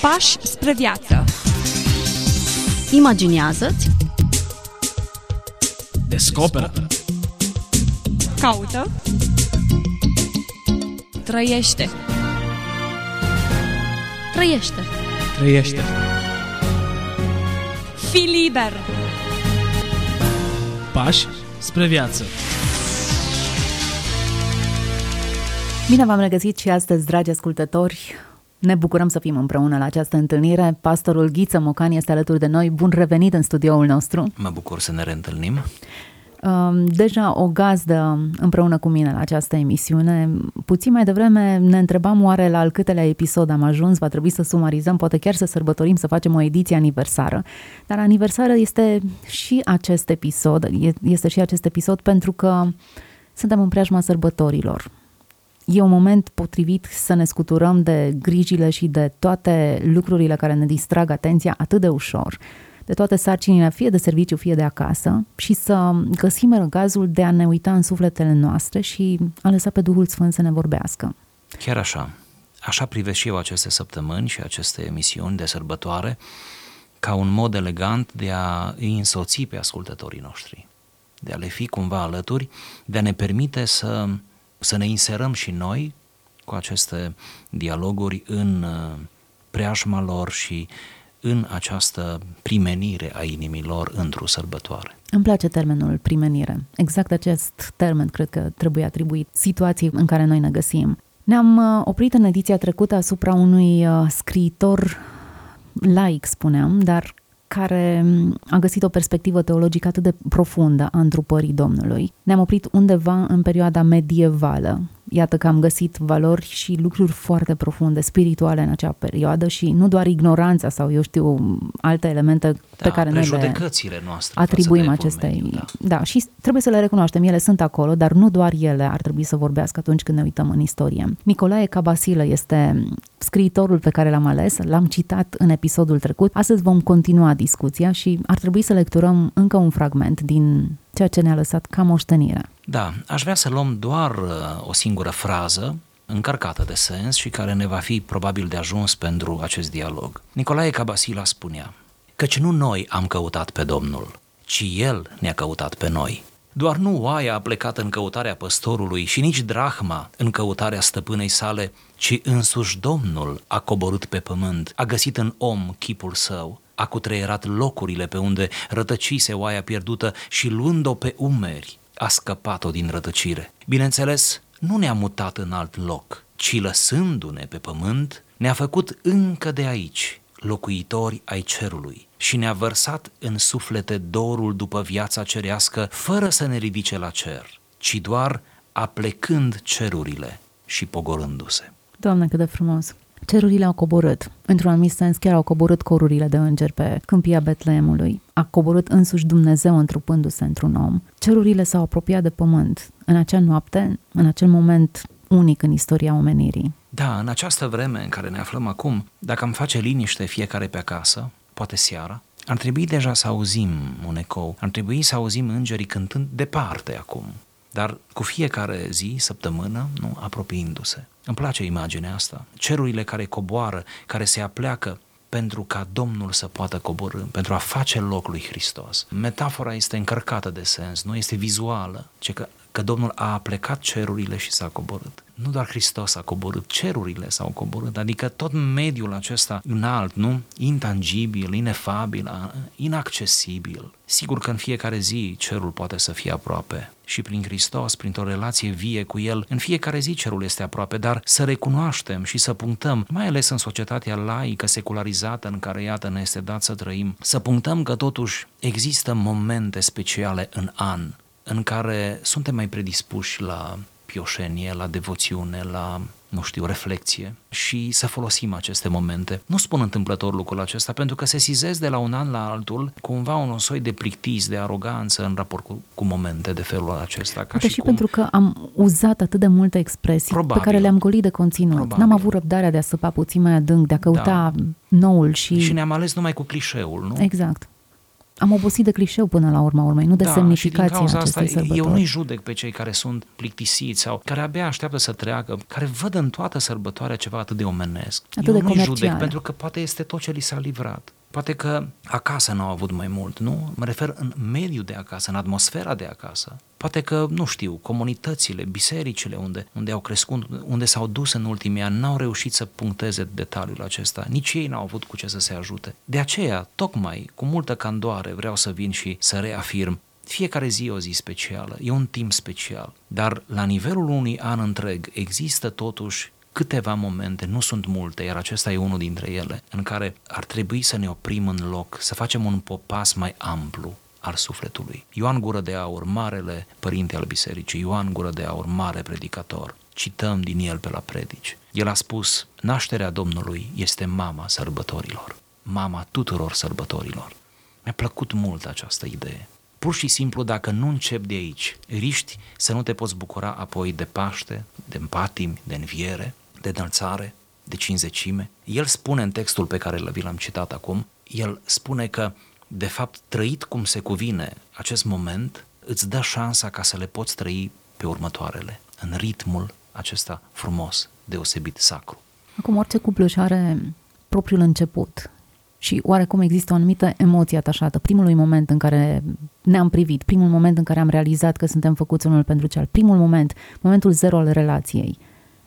Pași spre viață. Imaginează-ți, Descoperă Caută. Trăiește. trăiește. Trăiește Fii liber. Pași spre viață Bine v-am regăsit și astăzi, dragi ascultători. Ne bucurăm să fim împreună la această întâlnire. Pastorul Ghiță Mocan este alături de noi. Bun revenit în studioul nostru. Mă bucur să ne reîntâlnim. Um, Deja o gazdă împreună cu mine la această emisiune. Puțin mai devreme ne întrebam oare la al câtelea episod am ajuns, va trebui să sumarizăm, poate chiar să sărbătorim, să facem o ediție aniversară. Dar aniversară este și acest episod, e- este și acest episod pentru că suntem în preajma sărbătorilor. E un moment potrivit să ne scuturăm de grijile și de toate lucrurile care ne distrag atenția atât de ușor, de toate sarcinile, fie de serviciu, fie de acasă, și să găsim răgazul de a ne uita în sufletele noastre și a lăsa pe Duhul Sfânt să ne vorbească. Chiar așa. Așa privesc și eu aceste săptămâni și aceste emisiuni de sărbătoare ca un mod elegant de a îi însoți pe ascultătorii noștri, de a le fi cumva alături, de a ne permite să, să ne inserăm și noi cu aceste dialoguri în uh, preajma lor și în această primenire a inimilor într-o sărbătoare. Îmi place termenul primenire. Exact acest termen cred că trebuie atribuit situației în care noi ne găsim. Ne-am uh, oprit în ediția trecută asupra unui uh, scriitor laic, spuneam, dar care mm, a găsit o perspectivă teologică atât de profundă a întrupării Domnului. Ne-am oprit undeva în perioada medievală. Iată că am găsit valori și lucruri foarte profunde, spirituale în acea perioadă și nu doar ignoranța sau, eu știu, alte elemente pe care noi le prejudecățile noastre atribuim față de acestei... evul mediu, da. da, și trebuie să le recunoaștem, ele sunt acolo, dar nu doar ele ar trebui să vorbească atunci când ne uităm în istorie. Nicolae Cabasilă este scriitorul pe care l-am ales, l-am citat în episodul trecut. Astăzi vom continua discuția și ar trebui să lecturăm încă un fragment din ceea ce ne-a lăsat ca moștenire. Da, aș vrea să luăm doar uh, o singură frază încărcată de sens și care ne va fi probabil de ajuns pentru acest dialog. Nicolae Cabasila spunea, căci nu noi am căutat pe Domnul, ci El ne-a căutat pe noi. Doar nu oaia a plecat în căutarea păstorului și nici drahma în căutarea stăpânei sale, ci însuși Domnul a coborât pe pământ, a găsit în om chipul său, a cutreierat locurile pe unde rătăcise oaia pierdută și luând-o pe umeri, a scăpat-o din rătăcire. Bineînțeles, nu ne-a mutat în alt loc, ci lăsându-ne pe pământ, ne-a făcut încă de aici locuitori ai cerului și ne-a vărsat în suflete dorul după viața cerească, fără să ne ridice la cer, ci doar aplecând cerurile și pogorându-se. Doamne, cât de frumos! Cerurile au coborât. Într-un anumit sens, chiar au coborât corurile de îngeri pe câmpia Betleemului. A coborât însuși Dumnezeu întrupându-se într-un om. Cerurile s-au apropiat de pământ. În acea noapte, în acel moment unic în istoria omenirii. Da, în această vreme în care ne aflăm acum, dacă am face liniște fiecare pe acasă, poate seara, ar trebui deja să auzim un ecou, ar trebui să auzim îngerii cântând departe acum, dar cu fiecare zi, săptămână, nu apropiindu-se. Îmi place imaginea asta. Cerurile care coboară, care se apleacă pentru ca Domnul să poată coborâ, pentru a face loc lui Hristos. Metafora este încărcată de sens, nu este vizuală, ci că, că Domnul a plecat cerurile și s-a coborât. Nu doar Hristos a coborât, cerurile s-au coborât, adică tot mediul acesta înalt, nu? Intangibil, inefabil, a- inaccesibil. Sigur că în fiecare zi cerul poate să fie aproape și prin Hristos, printr-o relație vie cu El, în fiecare zi cerul este aproape, dar să recunoaștem și să punctăm, mai ales în societatea laică, secularizată, în care, iată, ne este dat să trăim, să punctăm că totuși există momente speciale în an în care suntem mai predispuși la pioșenie, la devoțiune, la, nu știu, reflexie și să folosim aceste momente. Nu spun întâmplător lucrul acesta pentru că se sizez de la un an la altul cumva un soi de plictis, de aroganță în raport cu, cu momente de felul acesta. Ca Poate și, și cum, pentru că am uzat atât de multe expresii Probabil. pe care le-am golit de conținut. Probabil. N-am avut răbdarea de a săpa puțin mai adânc, de a căuta noul și... și ne-am ales numai cu clișeul, nu? Exact. Am obosit de clișeu până la urma urmei, nu de da, semnificația și din cauza acestei asta, sărbători. Eu nu-i judec pe cei care sunt plictisiți sau care abia așteaptă să treacă, care văd în toată sărbătoarea ceva atât de omenesc. Atât eu de nu-i comercial. judec pentru că poate este tot ce li s-a livrat. Poate că acasă n-au avut mai mult, nu? Mă refer în mediul de acasă, în atmosfera de acasă. Poate că, nu știu, comunitățile, bisericile unde, unde au crescut, unde s-au dus în ultimii ani, n-au reușit să puncteze detaliul acesta. Nici ei n-au avut cu ce să se ajute. De aceea, tocmai, cu multă candoare, vreau să vin și să reafirm fiecare zi e o zi specială, e un timp special, dar la nivelul unui an întreg există totuși câteva momente, nu sunt multe, iar acesta e unul dintre ele, în care ar trebui să ne oprim în loc, să facem un popas mai amplu al sufletului. Ioan Gură de Aur, marele părinte al bisericii, Ioan Gură de Aur, mare predicator, cităm din el pe la predici. El a spus, nașterea Domnului este mama sărbătorilor, mama tuturor sărbătorilor. Mi-a plăcut mult această idee. Pur și simplu, dacă nu începi de aici, riști să nu te poți bucura apoi de Paște, de împatimi, de înviere, de înălțare, de cinzecime. El spune în textul pe care vi l-am citat acum, el spune că, de fapt, trăit cum se cuvine acest moment, îți dă șansa ca să le poți trăi pe următoarele, în ritmul acesta frumos, deosebit sacru. Acum, orice cuplu își are propriul început și oarecum există o anumită emoție atașată. Primul moment în care ne-am privit, primul moment în care am realizat că suntem făcuți unul pentru cel, primul moment, momentul zero al relației.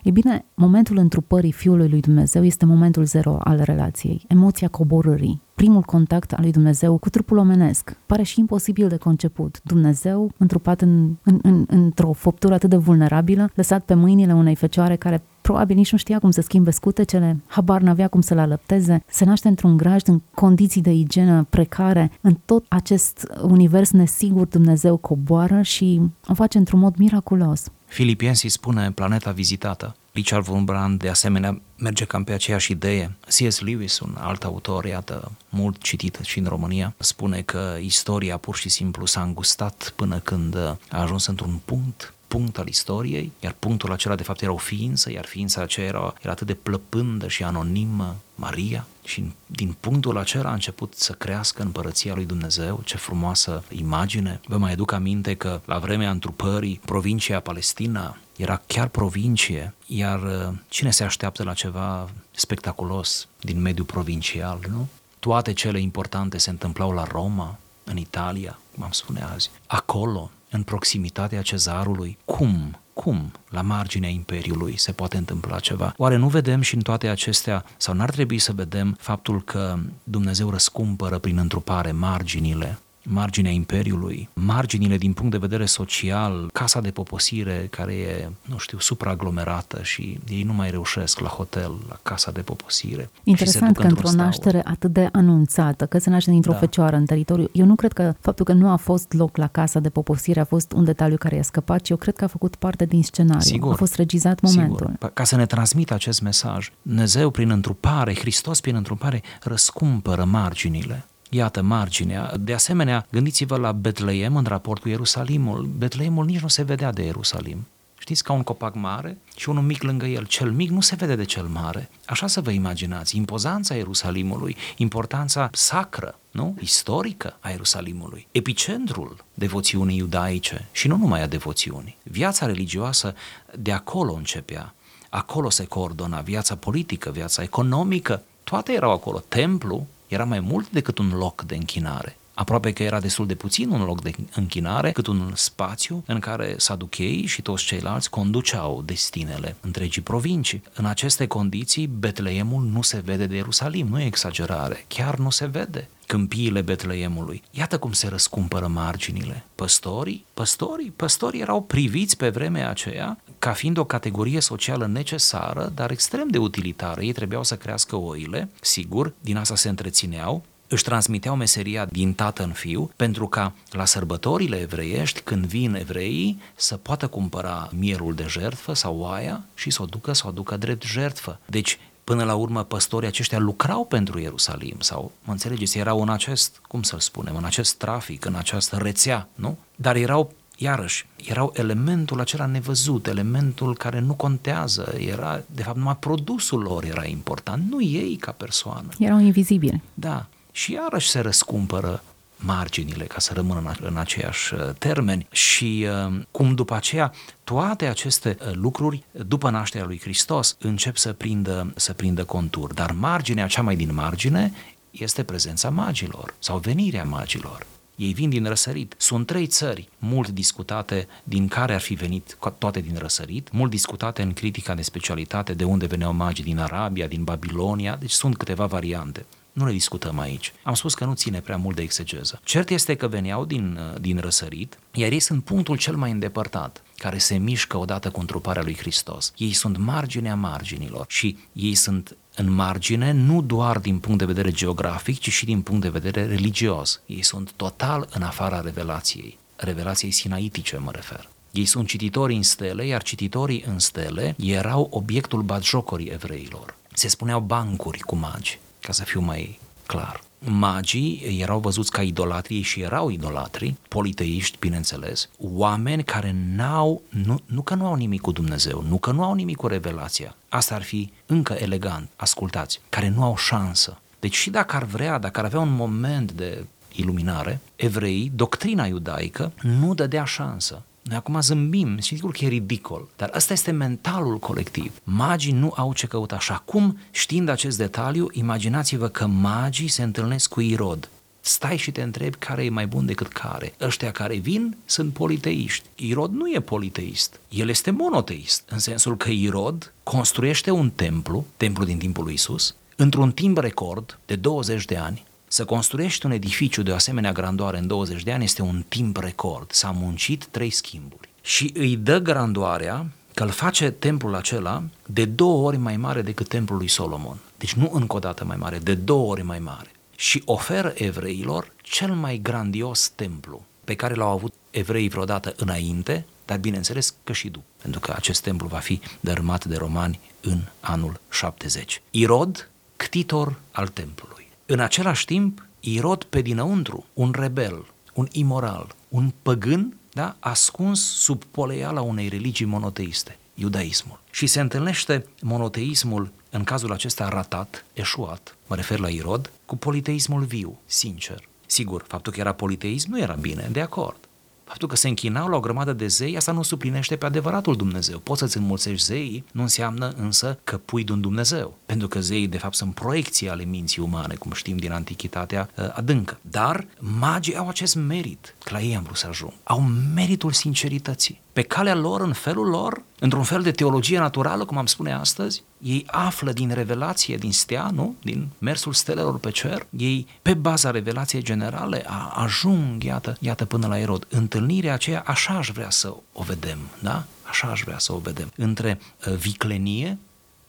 Ei bine, momentul întrupării Fiului lui Dumnezeu este momentul zero al relației, emoția coborârii, primul contact al lui Dumnezeu cu trupul omenesc. Pare și imposibil de conceput. Dumnezeu, întrupat în, în, în, într-o făptură atât de vulnerabilă, lăsat pe mâinile unei fecioare care probabil nici nu știa cum să schimbe scutecele, habar n-avea cum să-l alăpteze, se naște într-un grajd în condiții de igienă precare, în tot acest univers nesigur Dumnezeu coboară și o face într-un mod miraculos. Filipiensi spune planeta vizitată. Richard von Brand, de asemenea, merge cam pe aceeași idee. C.S. Lewis, un alt autor, iată, mult citit și în România, spune că istoria pur și simplu s-a îngustat până când a ajuns într-un punct punct al istoriei, iar punctul acela de fapt era o ființă, iar ființa aceea era, era atât de plăpândă și anonimă, Maria, și din punctul acela a început să crească împărăția lui Dumnezeu, ce frumoasă imagine. Vă mai aduc aminte că la vremea întrupării, provincia Palestina era chiar provincie, iar uh, cine se așteaptă la ceva spectaculos din mediul provincial, nu? Toate cele importante se întâmplau la Roma, în Italia, cum am spune azi. Acolo, în proximitatea cezarului. Cum? Cum la marginea imperiului se poate întâmpla ceva? Oare nu vedem și în toate acestea, sau n-ar trebui să vedem faptul că Dumnezeu răscumpără prin întrupare marginile marginea Imperiului, marginile din punct de vedere social, casa de poposire care e, nu știu, supraaglomerată și ei nu mai reușesc la hotel, la casa de poposire. Interesant că într-o naștere atât de anunțată, că se naște dintr-o da. fecioară în teritoriu, eu nu cred că faptul că nu a fost loc la casa de poposire a fost un detaliu care i-a scăpat, ci eu cred că a făcut parte din scenariu. Sigur. A fost regizat momentul. Sigur. Ca să ne transmită acest mesaj, Dumnezeu prin întrupare, Hristos prin întrupare, răscumpără marginile Iată marginea. De asemenea, gândiți-vă la Betleem în raport cu Ierusalimul. Betleemul nici nu se vedea de Ierusalim. Știți, ca un copac mare și unul mic lângă el. Cel mic nu se vede de cel mare. Așa să vă imaginați, impozanța Ierusalimului, importanța sacră, nu? Istorică a Ierusalimului, epicentrul devoțiunii iudaice și nu numai a devoțiunii. Viața religioasă de acolo începea. Acolo se coordona viața politică, viața economică, toate erau acolo. Templu, era mai mult decât un loc de închinare. Aproape că era destul de puțin un loc de închinare, cât un spațiu în care saducheii și toți ceilalți conduceau destinele întregii provincii. În aceste condiții, Betleemul nu se vede de Ierusalim, nu e exagerare, chiar nu se vede câmpiile Betleemului. Iată cum se răscumpără marginile. Păstorii, păstorii, păstorii erau priviți pe vremea aceea ca fiind o categorie socială necesară, dar extrem de utilitară. Ei trebuiau să crească oile, sigur, din asta se întrețineau, își transmiteau meseria din tată în fiu pentru ca la sărbătorile evreiești, când vin evreii, să poată cumpăra mielul de jertfă sau oaia și să o ducă, să o ducă drept jertfă. Deci Până la urmă, păstorii aceștia lucrau pentru Ierusalim sau, mă înțelegeți, erau în acest, cum să-l spunem, în acest trafic, în această rețea, nu? Dar erau iarăși, erau elementul acela nevăzut, elementul care nu contează, era, de fapt, numai produsul lor era important, nu ei ca persoană. Erau invizibili. Da, și iarăși se răscumpără marginile, ca să rămână în, în aceiași uh, termeni și uh, cum după aceea toate aceste uh, lucruri, după nașterea lui Hristos, încep să prindă, să prindă contur. Dar marginea cea mai din margine este prezența magilor sau venirea magilor. Ei vin din răsărit. Sunt trei țări mult discutate din care ar fi venit toate din răsărit, mult discutate în critica de specialitate de unde veneau magii din Arabia, din Babilonia, deci sunt câteva variante. Nu le discutăm aici. Am spus că nu ține prea mult de exegeză. Cert este că veneau din, din răsărit, iar ei sunt punctul cel mai îndepărtat care se mișcă odată cu întruparea lui Hristos. Ei sunt marginea marginilor și ei sunt în margine nu doar din punct de vedere geografic, ci și din punct de vedere religios. Ei sunt total în afara revelației, revelației sinaitice mă refer. Ei sunt cititori în stele, iar cititorii în stele erau obiectul batjocorii evreilor. Se spuneau bancuri cu magi, ca să fiu mai clar magii erau văzuți ca idolatrii și erau idolatri, politeiști, bineînțeles, oameni care n-au, nu, nu că nu au nimic cu Dumnezeu, nu că nu au nimic cu revelația, asta ar fi încă elegant, ascultați, care nu au șansă. Deci și dacă ar vrea, dacă ar avea un moment de iluminare, evreii, doctrina iudaică, nu dădea șansă. Noi acum zâmbim și sigur că e ridicol, dar ăsta este mentalul colectiv. Magii nu au ce căuta și acum, știind acest detaliu, imaginați-vă că magii se întâlnesc cu Irod. Stai și te întrebi care e mai bun decât care. Ăștia care vin sunt politeiști. Irod nu e politeist. El este monoteist, în sensul că Irod construiește un templu, templu din timpul lui Isus, într-un timp record de 20 de ani, să construiești un edificiu de o asemenea grandoare în 20 de ani este un timp record. S-a muncit trei schimburi. Și îi dă grandoarea că îl face templul acela de două ori mai mare decât templul lui Solomon. Deci nu încă o dată mai mare, de două ori mai mare. Și oferă evreilor cel mai grandios templu pe care l-au avut evreii vreodată înainte, dar bineînțeles că și după, pentru că acest templu va fi dărâmat de romani în anul 70. Irod, ctitor al templului. În același timp, Irod pe dinăuntru, un rebel, un imoral, un păgân, da, ascuns sub poleiala unei religii monoteiste, iudaismul. Și se întâlnește monoteismul, în cazul acesta ratat, eșuat, mă refer la Irod, cu politeismul viu, sincer. Sigur, faptul că era politeism nu era bine, de acord. Faptul că se închinau la o grămadă de zei, asta nu suplinește pe adevăratul Dumnezeu. Poți să-ți înmulțești zeii, nu înseamnă însă că pui de un Dumnezeu. Pentru că zeii, de fapt, sunt proiecții ale minții umane, cum știm din Antichitatea uh, adâncă. Dar magii au acest merit, că la ei am vrut să ajung. Au meritul sincerității. Pe calea lor, în felul lor, într-un fel de teologie naturală, cum am spune astăzi, ei află din revelație, din stea, nu? Din mersul stelelor pe cer, ei, pe baza revelației generale, a, ajung, iată, iată, până la Erod. Întâlnirea aceea, așa aș vrea să o vedem, da? Așa aș vrea să o vedem. Între uh, viclenie,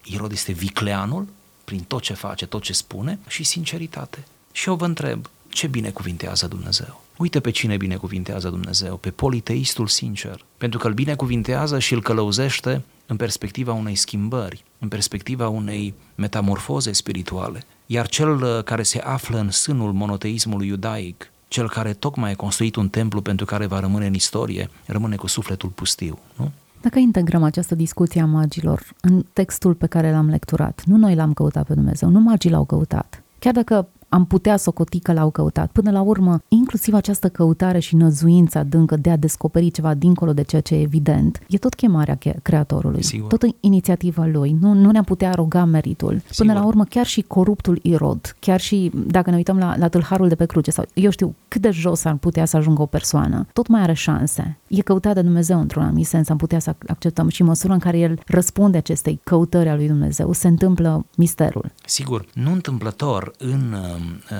Irod este vicleanul, prin tot ce face, tot ce spune, și sinceritate. Și eu vă întreb, ce binecuvintează Dumnezeu? Uite pe cine binecuvintează Dumnezeu, pe politeistul sincer, pentru că îl binecuvintează și îl călăuzește în perspectiva unei schimbări, în perspectiva unei metamorfoze spirituale. Iar cel uh, care se află în sânul monoteismului iudaic, cel care tocmai a construit un templu pentru care va rămâne în istorie, rămâne cu sufletul pustiu, nu? Dacă integrăm această discuție a magilor în textul pe care l-am lecturat, nu noi l-am căutat pe Dumnezeu, nu magii l-au căutat. Chiar dacă am putea socoti că l-au căutat. Până la urmă, inclusiv această căutare și năzuința adâncă de a descoperi ceva dincolo de ceea ce e evident, e tot chemarea creatorului, Sigur. tot inițiativa lui. Nu, nu ne-am putea aroga meritul. Sigur. Până la urmă, chiar și coruptul Irod, chiar și dacă ne uităm la, la tâlharul de pe cruce sau eu știu cât de jos ar putea să ajungă o persoană, tot mai are șanse. E căutat de Dumnezeu într-un anumit sens, am putea să acceptăm și măsura în care el răspunde acestei căutări a lui Dumnezeu, se întâmplă misterul. Sigur, nu întâmplător în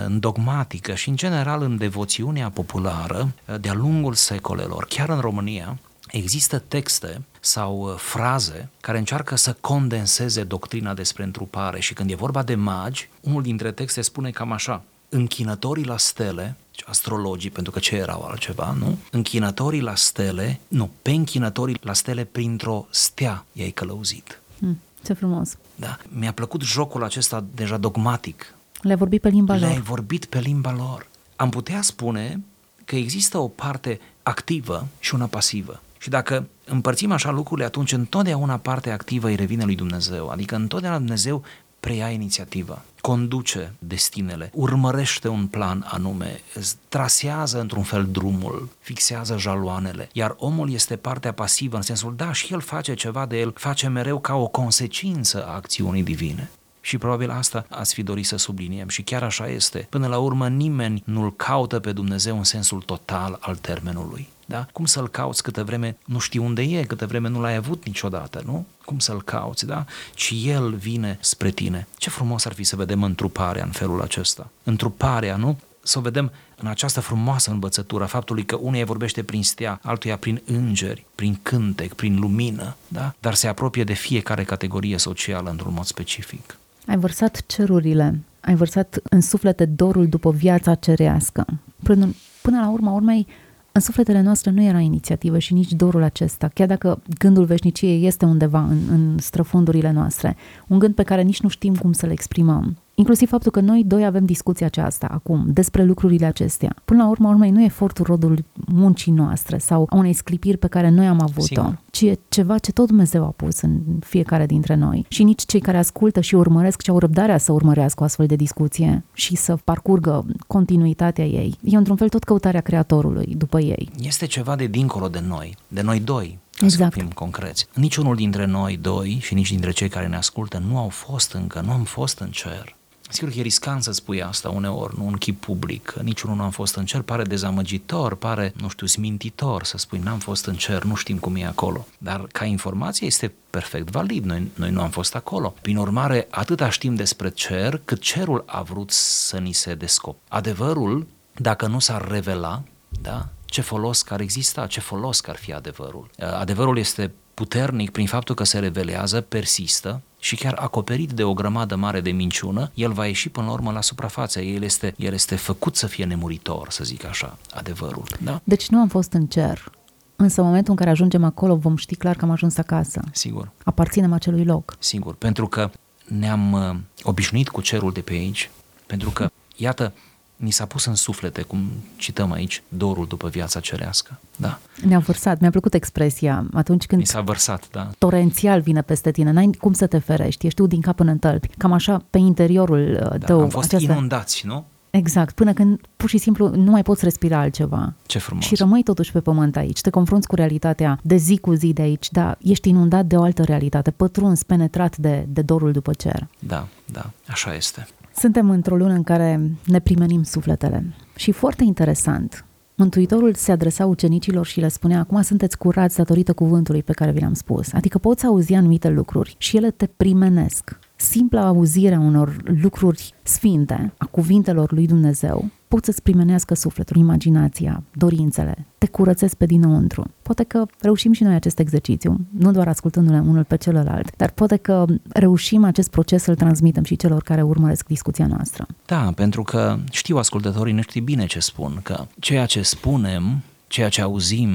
în dogmatică și în general în devoțiunea populară de-a lungul secolelor, chiar în România, există texte sau uh, fraze care încearcă să condenseze doctrina despre întrupare și când e vorba de magi, unul dintre texte spune cam așa, închinătorii la stele, deci astrologii, pentru că ce erau altceva, nu? Închinătorii la stele, nu, pe închinătorii la stele printr-o stea i-ai călăuzit. Mm, ce frumos! Da, mi-a plăcut jocul acesta deja dogmatic le-ai vorbit pe limba Le-ai lor. vorbit pe limba lor. Am putea spune că există o parte activă și una pasivă. Și dacă împărțim așa lucrurile, atunci întotdeauna partea activă îi revine lui Dumnezeu. Adică întotdeauna Dumnezeu preia inițiativa, conduce destinele, urmărește un plan anume, îți trasează într-un fel drumul, fixează jaloanele, iar omul este partea pasivă în sensul, da, și el face ceva de el, face mereu ca o consecință a acțiunii divine. Și probabil asta ați fi dorit să subliniem și chiar așa este. Până la urmă nimeni nu-L caută pe Dumnezeu în sensul total al termenului. Da? Cum să-l cauți câtă vreme nu știi unde e, câtă vreme nu l-ai avut niciodată, nu? Cum să-l cauți, da? Ci el vine spre tine. Ce frumos ar fi să vedem întruparea în felul acesta. Întruparea, nu? Să o vedem în această frumoasă învățătură a faptului că uneia vorbește prin stea, altuia prin îngeri, prin cântec, prin lumină, da? dar se apropie de fiecare categorie socială într-un mod specific. Ai vărsat cerurile, ai vărsat în suflete dorul după viața cerească. Până, până la urma urmei, în sufletele noastre nu era inițiativă și nici dorul acesta, chiar dacă gândul veșniciei este undeva în, în străfundurile noastre, un gând pe care nici nu știm cum să-l exprimăm. Inclusiv faptul că noi doi avem discuția aceasta acum despre lucrurile acestea. Până la urmă, urmei, nu e efortul rodul muncii noastre sau a unei sclipiri pe care noi am avut-o, Sigur. ci e ceva ce tot Dumnezeu a pus în fiecare dintre noi. Și nici cei care ascultă și urmăresc și au răbdarea să urmărească o astfel de discuție și să parcurgă continuitatea ei. E într-un fel tot căutarea Creatorului după ei. Este ceva de dincolo de noi, de noi doi, ca Exact. să fim concreți. Niciunul dintre noi doi și nici dintre cei care ne ascultă nu au fost încă, nu am fost în cer. Sigur că e riscant să spui asta uneori, nu în chip public, că niciunul nu am fost în cer, pare dezamăgitor, pare, nu știu, smintitor să spui n-am fost în cer, nu știm cum e acolo. Dar ca informație este perfect valid, noi, noi nu am fost acolo. Prin urmare, atâta știm despre cer, cât cerul a vrut să ni se descop. Adevărul, dacă nu s-ar revela, da, ce folos că ar exista, ce folos că ar fi adevărul. Adevărul este puternic prin faptul că se revelează, persistă și chiar acoperit de o grămadă mare de minciună, el va ieși până la urmă la suprafață. El este, el este făcut să fie nemuritor, să zic așa, adevărul. Da? Deci nu am fost în cer. Însă în momentul în care ajungem acolo vom ști clar că am ajuns acasă. Sigur, Aparținem acelui loc. sigur. Pentru că ne-am uh, obișnuit cu cerul de pe aici, pentru că, iată, ni s-a pus în suflete, cum cităm aici, dorul după viața cerească. Da, Ne-a vărsat. Mi-a plăcut expresia atunci când ni s-a vărsat, da. torențial vine peste tine, n-ai cum să te ferești, ești tu din cap până în tălpi. Cam așa, pe interiorul uh, da tău. am fost inundați, nu? Exact, până când pur și simplu nu mai poți respira altceva. Ce frumos. Și rămâi totuși pe pământ aici, te confrunți cu realitatea de zi cu zi de aici, dar ești inundat de o altă realitate, pătruns, penetrat de, de dorul după cer. Da, da, așa este. Suntem într-o lună în care ne primenim sufletele. Și foarte interesant, Mântuitorul se adresa ucenicilor și le spunea, acum sunteți curați datorită cuvântului pe care vi l-am spus. Adică poți auzi anumite lucruri și ele te primenesc. Simpla auzire a unor lucruri sfinte, a cuvintelor lui Dumnezeu, pot să-ți primenească sufletul, imaginația, dorințele, te curățesc pe dinăuntru. Poate că reușim și noi acest exercițiu, nu doar ascultându-ne unul pe celălalt, dar poate că reușim acest proces să-l transmitem și celor care urmăresc discuția noastră. Da, pentru că știu ascultătorii noștri bine ce spun, că ceea ce spunem, ceea ce auzim,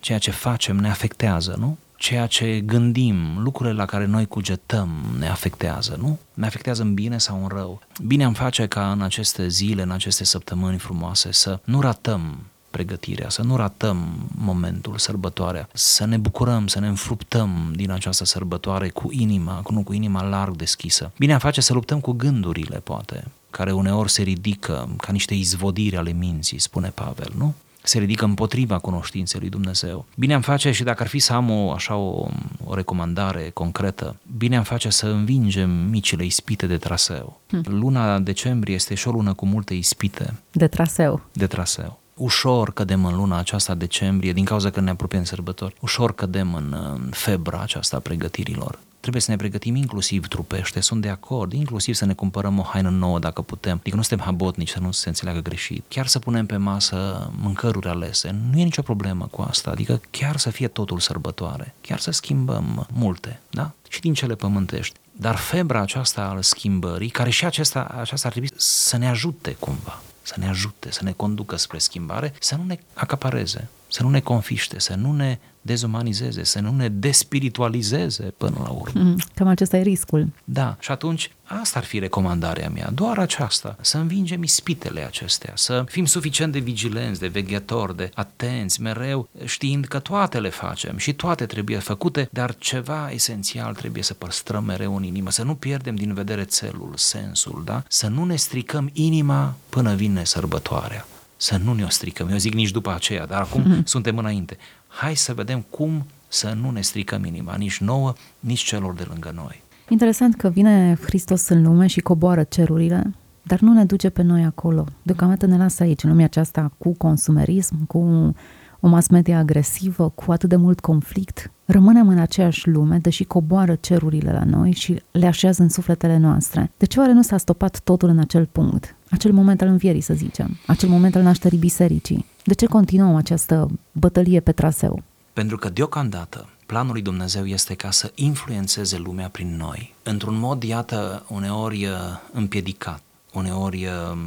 ceea ce facem ne afectează, nu? Ceea ce gândim, lucrurile la care noi cugetăm ne afectează, nu? Ne afectează în bine sau în rău. Bine am face ca în aceste zile, în aceste săptămâni frumoase să nu ratăm pregătirea, să nu ratăm momentul, sărbătoarea, să ne bucurăm, să ne înfruptăm din această sărbătoare cu inima, nu cu inima larg deschisă. Bine am face să luptăm cu gândurile, poate, care uneori se ridică ca niște izvodiri ale minții, spune Pavel, nu? Se ridică împotriva cunoștinței lui Dumnezeu. Bine am face și dacă ar fi să am o, așa o, o recomandare concretă, bine am face să învingem micile ispite de traseu. Hm. Luna decembrie este și o lună cu multe ispite De traseu. de traseu. Ușor cădem în luna aceasta decembrie, din cauza că ne apropiem sărbători. Ușor cădem în, în febra aceasta a pregătirilor. Trebuie să ne pregătim inclusiv trupește, sunt de acord, inclusiv să ne cumpărăm o haină nouă dacă putem. Adică nu suntem habotnici, să nu se înțeleagă greșit. Chiar să punem pe masă mâncăruri alese, nu e nicio problemă cu asta. Adică chiar să fie totul sărbătoare, chiar să schimbăm multe, da? Și din cele pământești. Dar febra aceasta al schimbării, care și acesta, aceasta ar trebui să ne ajute cumva, să ne ajute, să ne conducă spre schimbare, să nu ne acapareze, să nu ne confiște, să nu ne dezumanizeze, să nu ne despiritualizeze până la urmă. Mm, Cam acesta e riscul. Da, și atunci Asta ar fi recomandarea mea, doar aceasta, să învingem ispitele acestea, să fim suficient de vigilenți, de veghetori, de atenți, mereu știind că toate le facem și toate trebuie făcute, dar ceva esențial trebuie să păstrăm mereu în inimă, să nu pierdem din vedere țelul, sensul, da? Să nu ne stricăm inima până vine sărbătoarea să nu ne-o stricăm. Eu zic nici după aceea, dar acum mm-hmm. suntem înainte. Hai să vedem cum să nu ne stricăm inima, nici nouă, nici celor de lângă noi. Interesant că vine Hristos în lume și coboară cerurile, dar nu ne duce pe noi acolo. Deocamdată ne lasă aici, în lumea aceasta, cu consumerism, cu o mass media agresivă, cu atât de mult conflict. Rămânem în aceeași lume, deși coboară cerurile la noi și le așează în sufletele noastre. De ce oare nu s-a stopat totul în acel punct? Acel moment al învierii, să zicem. Acel moment al nașterii bisericii. De ce continuăm această bătălie pe traseu? Pentru că deocamdată planul lui Dumnezeu este ca să influențeze lumea prin noi, într-un mod, iată, uneori uh, împiedicat, uneori uh,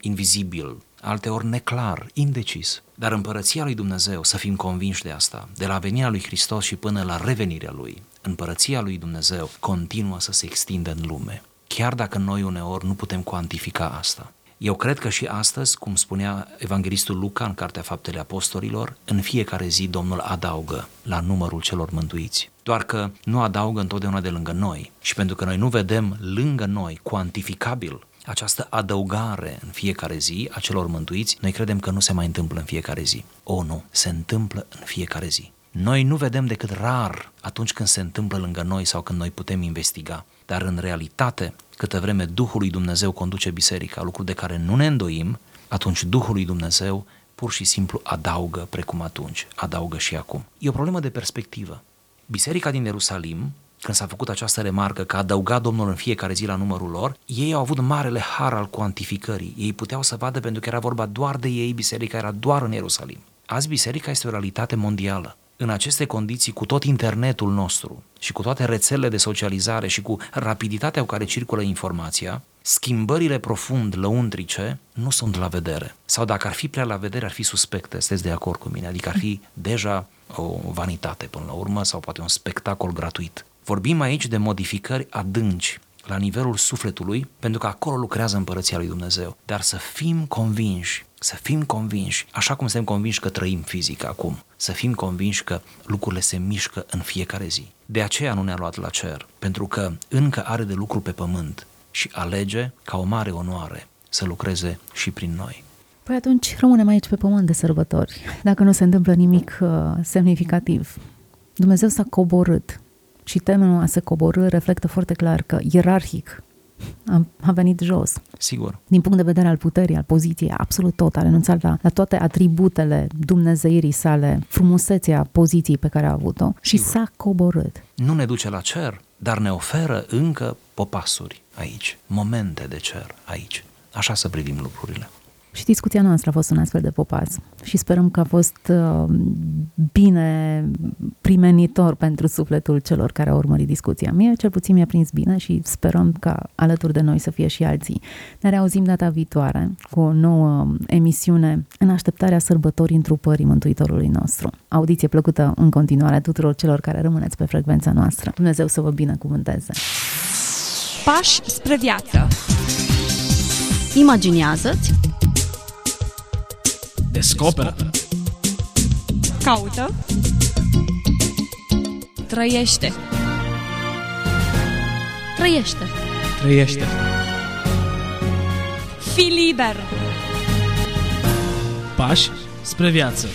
invizibil, alteori neclar, indecis. Dar împărăția lui Dumnezeu, să fim convinși de asta, de la venirea lui Hristos și până la revenirea lui, împărăția lui Dumnezeu continuă să se extindă în lume. Chiar dacă noi uneori nu putem cuantifica asta. Eu cred că și astăzi, cum spunea evanghelistul Luca în Cartea Faptele Apostolilor, în fiecare zi Domnul adaugă la numărul celor mântuiți. Doar că nu adaugă întotdeauna de lângă noi. Și pentru că noi nu vedem lângă noi, cuantificabil, această adăugare în fiecare zi a celor mântuiți, noi credem că nu se mai întâmplă în fiecare zi. O, nu, se întâmplă în fiecare zi. Noi nu vedem decât rar atunci când se întâmplă lângă noi sau când noi putem investiga. Dar în realitate, câtă vreme Duhul lui Dumnezeu conduce biserica, lucru de care nu ne îndoim, atunci Duhul lui Dumnezeu pur și simplu adaugă precum atunci, adaugă și acum. E o problemă de perspectivă. Biserica din Ierusalim, când s-a făcut această remarcă că adăuga Domnul în fiecare zi la numărul lor, ei au avut marele har al cuantificării. Ei puteau să vadă pentru că era vorba doar de ei, biserica era doar în Ierusalim. Azi biserica este o realitate mondială în aceste condiții, cu tot internetul nostru și cu toate rețelele de socializare și cu rapiditatea cu care circulă informația, schimbările profund lăuntrice nu sunt la vedere. Sau dacă ar fi prea la vedere, ar fi suspecte, sunteți de acord cu mine, adică ar fi deja o vanitate până la urmă sau poate un spectacol gratuit. Vorbim aici de modificări adânci la nivelul sufletului, pentru că acolo lucrează împărăția lui Dumnezeu. Dar să fim convinși să fim convinși, așa cum suntem convinși că trăim fizic acum, să fim convinși că lucrurile se mișcă în fiecare zi. De aceea nu ne-a luat la cer, pentru că încă are de lucru pe pământ și alege ca o mare onoare să lucreze și prin noi. Păi atunci rămânem aici pe pământ de sărbători, dacă nu se întâmplă nimic uh, semnificativ. Dumnezeu s-a coborât și termenul a se coborâ reflectă foarte clar că ierarhic a, a venit jos. Sigur. Din punct de vedere al puterii, al poziției, absolut tot, a renunțat la, la toate atributele dumnezeirii sale, frumusețea poziției pe care a avut-o și Sigur. s-a coborât. Nu ne duce la cer, dar ne oferă încă popasuri aici, momente de cer aici. Așa să privim lucrurile. Și discuția noastră a fost un astfel de popas și sperăm că a fost uh, bine primenitor pentru sufletul celor care au urmărit discuția. Mie cel puțin mi-a prins bine și sperăm ca alături de noi să fie și alții. Ne reauzim data viitoare cu o nouă emisiune în așteptarea sărbătorii întrupării Mântuitorului nostru. Audiție plăcută în continuare tuturor celor care rămâneți pe frecvența noastră. Dumnezeu să vă binecuvânteze! Pași spre viață Imaginează-ți Descoperă. Caută. Trăiește. Trăiește. Trăiește. Fii liber. Pași spre viață